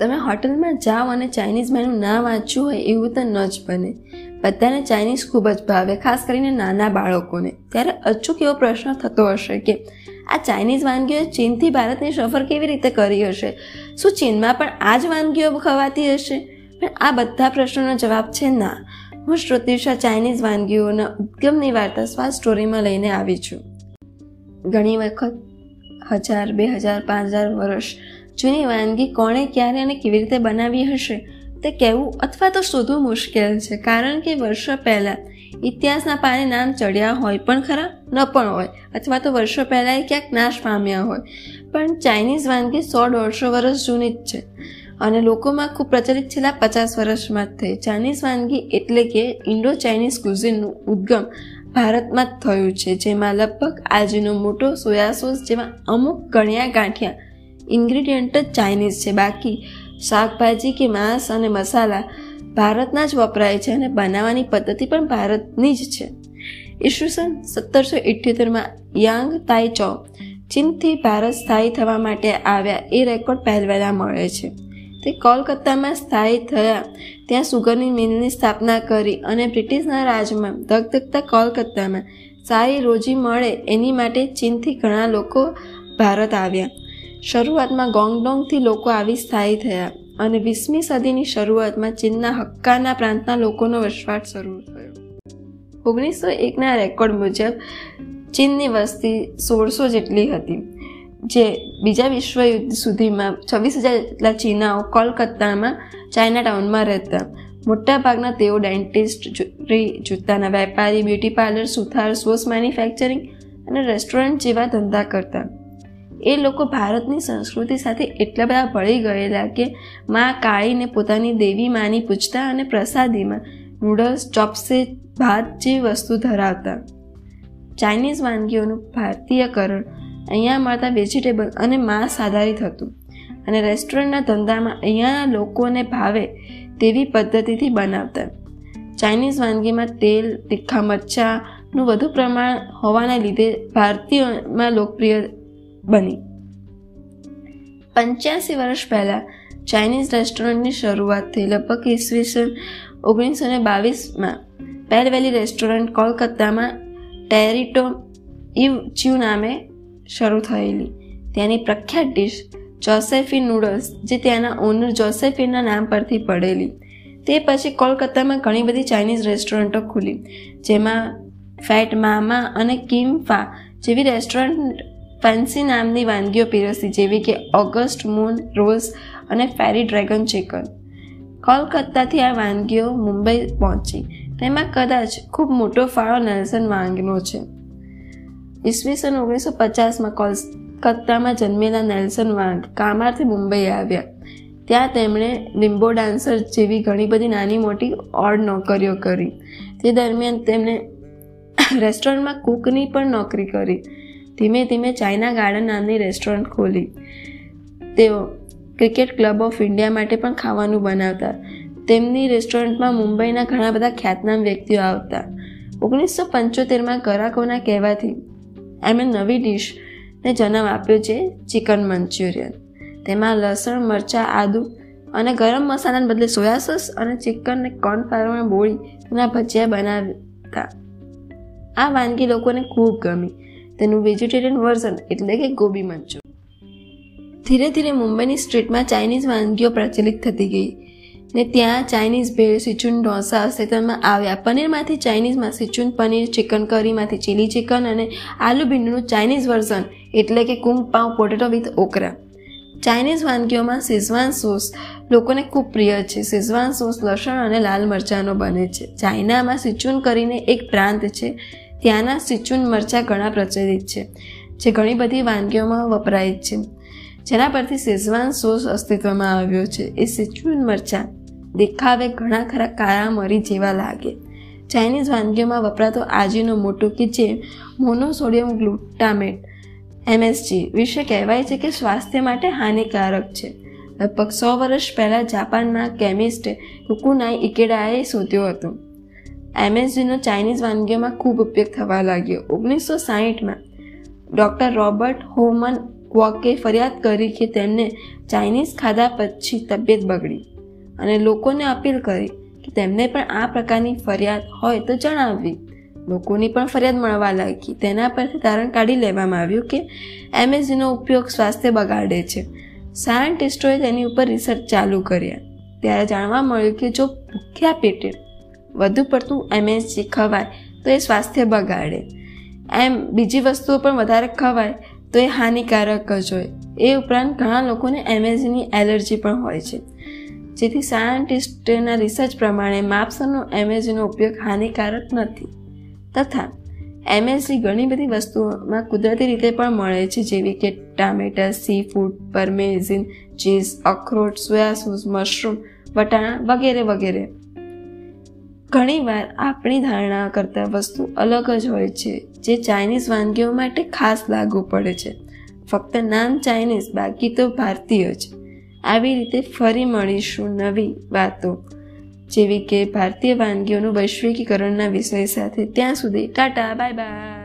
તમે હોટલમાં જાઓ અને ચાઇનીઝ મેનુ ના વાંચ્યું હોય એવું તો ન જ બને. બધાને ચાઇનીઝ ખૂબ જ ભાવે, ખાસ કરીને નાના બાળકોને. ત્યારે અચૂક એવો પ્રશ્ન થતો હશે કે, આ ચાઇનીઝ વાનગીઓએ ચીનથી ભારતની સફર કેવી રીતે કરી હશે? શું ચીનમાં પણ આ જ વાનગીઓ ખવાતી હશે? પણ આ બધા પ્રશ્નોનો જવાબ છે ના. હું શ્રુતિશા ચાઇનીઝ વાનગીઓના ઉદ્ગમની વાર્તા સ્વાદ સ્ટોરીમાં લઈને આવી છું. ઘણી વખત, હજાર, બે હજાર, પાંચ હજાર વર્ષ જૂની વાનગી કોણે ક્યારે અને કેવી રીતે બનાવી હશે? તે કહેવું અથવા તો શોધવું મુશ્કેલ છે, કારણ કે વર્ષો પહેલાં ઇતિહાસના પાને નામ ચડ્યા હોય પણ ખરા, ન પણ હોય, અથવા તો વર્ષો પહેલાં એ ક્યાંક નાશ પામ્યા હોય. પણ ચાઇનીઝ વાનગી સો દોઢસો વર્ષ જૂની જ છે અને લોકોમાં ખૂબ પ્રચલિત છેલ્લા પચાસ વર્ષમાં જ થઈ. ચાઇનીઝ વાનગી એટલે કે ઇન્ડો ચાઇનીઝ કુઝિનનું ઉદ્ગમ ભારતમાં જ થયું છે, જેમાં લગભગ આજનો મોટો સોયા સોસ જેવા અમુક ગણ્યા ગાંઠિયા ઇન્ગ્રીડિયન્ટ જ ચાઇનીઝ છે. બાકી શાકભાજી કે માંસ અને મસાલા ભારતના જ વપરાય છે અને બનાવવાની પદ્ધતિ પણ ભારતની જ છે. ઈસવીસન સત્તરસો ઇઠ્યોતેરમાં યાંગ તાઇચો ચીનથી ભારત સ્થાયી થવા માટે આવ્યા એ રેકોર્ડ પહેલવેલા મળે છે. તે કોલકાતામાં સ્થાયી થયા. ત્યાં સુગરની મિલની સ્થાપના કરી અને બ્રિટિશના રાજમાં ધગધગતા કોલકાતામાં સારી રોજી મળે એની માટે ચીનથી ઘણા લોકો ભારત આવ્યા. શરૂઆતમાં ગોંગડોંગથી લોકો આવી સ્થાયી થયા અને વીસમી સદીની શરૂઆતમાં ચીનના હક્કાના પ્રાંતના લોકોનો વસવાટ શરૂ થયો. ઓગણીસો એકના રેકોર્ડ મુજબ ચીનની વસ્તી સોળસો જેટલી હતી, જે બીજા વિશ્વયુદ્ધ સુધીમાં છવ્વીસ હજાર જેટલા ચીનાઓ કોલકાતામાં ચાઇના ટાઉનમાં રહેતા. મોટાભાગના તેઓ ડેન્ટિસ્ટ જૂતાના વેપારી, બ્યુટી પાર્લર, સુથાર સોસ મેન્યુફેક્ચરિંગ અને રેસ્ટોરન્ટ જેવા ધંધા કરતા. એ લોકો ભારતની સંસ્કૃતિ સાથે એટલા બધા ભળી ગયેલા કે મા કાળીને પોતાની દેવી માની પૂછતા અને પ્રસાદીમાં નૂડલ્સ ચોપસે ભાત જેવી વસ્તુ ધરાવતા. ચાઇનીઝ વાનગીઓનું ભારતીયકરણ અહીંયા મળતા વેજીટેબલ અને માંસ આધારિત હતું અને રેસ્ટોરન્ટના ધંધામાં અહીંયાના લોકોને ભાવે તેવી પદ્ધતિથી બનાવતા. ચાઇનીઝ વાનગીમાં તેલ, તીખા મરચાંનું વધુ પ્રમાણ હોવાના લીધે ભારતીયોમાં લોકપ્રિય બની. પંચ્યાસી વર્ષ પહેલાં ચાઇનીઝ રેસ્ટોરન્ટની શરૂઆત થઈ લગભગ ઈસવીસન, ઓગણીસો ને બાવીસમાં પહેલવેલી રેસ્ટોરન્ટ કોલકાતામાં ટેરિટો ઇવ ચ્યુ નામે શરૂ થયેલી. ત્યાંની પ્રખ્યાત ડિશ જોસેફી નૂડલ્સ, જે ત્યાંના ઓનર જોસેફીના નામ પરથી પડેલી. તે પછી કોલકાતામાં ઘણી બધી ચાઇનીઝ રેસ્ટોરન્ટો ખુલી, જેમાં ફેટ મામા અને કિમફા જેવી રેસ્ટોરન્ટ ફેન્સી નામની વાનગીઓ પીરસી, જેવી કે ઓગસ્ટ મૂન, રોઝ અને ફેરી ડ્રેગન ચિકન. કોલકાતાથી આ વાનગીઓ મુંબઈ પહોંચી તેમાં કદાચ ખૂબ મોટો ફાળો નેલ્સન વાંગનો છે. ઈસવીસન ઓગણીસો પચાસમાં કોલકાતામાં જન્મેલા નેલ્સન વાંગ કામારથી મુંબઈ આવ્યા. ત્યાં તેમણે લિમ્બો ડાન્સર જેવી ઘણી બધી નાની મોટી ઓડ નોકરીઓ કરી. તે દરમિયાન તેમણે રેસ્ટોરન્ટમાં કુકની પણ નોકરી કરી. ધીમે ધીમે ચાઇના ગાર્ડન નામની રેસ્ટોરન્ટ ખોલી. તેઓ ક્રિકેટ ક્લબ ઓફ ઇન્ડિયા માટે પણ ખાવાનું બનાવતા. તેમની રેસ્ટોરન્ટમાં મુંબઈના ઘણા બધા ખ્યાતનામ વ્યક્તિઓ આવતા. ઓગણીસો પંચોતેરમાં ગ્રાહકોના કહેવાથી એમણે નવી ડીશને જન્મ આપ્યો છે ચિકન મંચુરિયન. તેમાં લસણ, મરચાં, આદુ અને ગરમ મસાલાને બદલે સોયા સોસ અને ચિકનને કોર્નફ્લાવરમાં બોળી તેના ભજીયા બનાવતા. આ વાનગી લોકોને ખૂબ ગમી. તેનું વેજીટેરિયન વર્ઝન એટલે કે ગોબી મંચુર ધીરે ધીરે મુંબઈની સ્ટ્રીટમાં ચાઇનીઝ વાનગીઓ પ્રચલિત થતી ગઈ ને ત્યાં ચાઇનીઝ ભેળ, સિચુન, ઢોસા અસ્તિત્વમાં આવ્યા. પનીરમાંથી ચાઇનીઝમાં સિચુન, પનીર ચિકન કરીમાંથી ચીલી ચિકન અને આલુ ભીંડનું ચાઇનીઝ વર્ઝન એટલે કે kung, pao potato with okra. Chinese વાનગીઓમાં સિઝવાન સોસ લોકોને ખૂબ પ્રિય છે. સિઝવાન સોસ લસણ અને લાલ મરચાંનો બને છે. ચાઇનામાં સિચુન કરીને એક પ્રાંત છે. ત્યાંના સિચુન મરચાં ઘણા પ્રચલિત છે, જે ઘણી બધી વાનગીઓમાં વપરાય છે. જેના પરથી શેઝવાન સોસ અસ્તિત્વમાં આવ્યો છે. એ સિચુન મરચાં દેખાવે ઘણા ખરા કાળા મરી જેવા લાગે. ચાઇનીઝ વાનગીઓમાં વપરાતો આજીનો મોટો કે જે મોનોસોડિયમ ગ્લુટામેટ, એમએસજી વિશે કહેવાય છે કે સ્વાસ્થ્ય માટે હાનિકારક છે. લગભગ સો વર્ષ પહેલાં જાપાનના કેમિસ્ટે કુકુનાઈ ઇકેડાએ શોધ્યો હતો. એમએસજીનો ચાઇનીઝ વાનગીઓમાં ખૂબ ઉપયોગ થવા લાગ્યો. ઓગણીસો સાહીઠમાં ડૉક્ટર રોબર્ટ હોમન વોકે ફરિયાદ કરી કે તેમને ચાઇનીઝ ખાધા પછી તબિયત બગડી અને લોકોને અપીલ કરી કે તેમને પણ આ પ્રકારની ફરિયાદ હોય તો જણાવવી. લોકોની પણ ફરિયાદ મળવા લાગી. તેના પરથી તારણ કાઢી લેવામાં આવ્યું કે એમએસજીનો ઉપયોગ સ્વાસ્થ્ય બગાડે છે. સાયન્ટિસ્ટોએ તેની ઉપર રિસર્ચ ચાલુ કર્યા. ત્યારે જાણવા મળ્યું કે જો ભૂખ્યા પેટે વધુ પડતું એમએસજી ખવાય, તો એ સ્વાસ્થ્ય બગાડે. એમ બીજી વસ્તુઓ પણ વધારે ખવાય, તો એ હાનિકારક જ હોય. એ ઉપરાંત ઘણા લોકોને એમએસજીની એલર્જી પણ હોય છે. જેથી સાયન્ટિસ્ટના રિસર્ચ પ્રમાણે માપસરનો એમએસજીનો ઉપયોગ હાનિકારક નથી. તથા એમએસજી ઘણી બધી વસ્તુઓમાં કુદરતી રીતે પણ મળે છે, જેવી કે ટામેટા સી ફૂડ પરમેઝિન ચીઝ અખરોટ સોયા સોસ મશરૂમ વટાણા વગેરે વગેરે. ઘણીવાર આપણી ધારણા કરતાં વસ્તુ અલગ જ હોય છે, જે ચાઇનીઝ વાનગીઓ માટે ખાસ લાગુ પડે છે. ફક્ત નામ ચાઇનીઝ, બાકી તો ભારતીય જ. આવી રીતે ફરી મળીશું નવી વાતો. જેવી કે ભારતીય વાનગીઓનું વૈશ્વિકીકરણના વિષય સાથે, ત્યાં સુધી ટાટા બાય બાય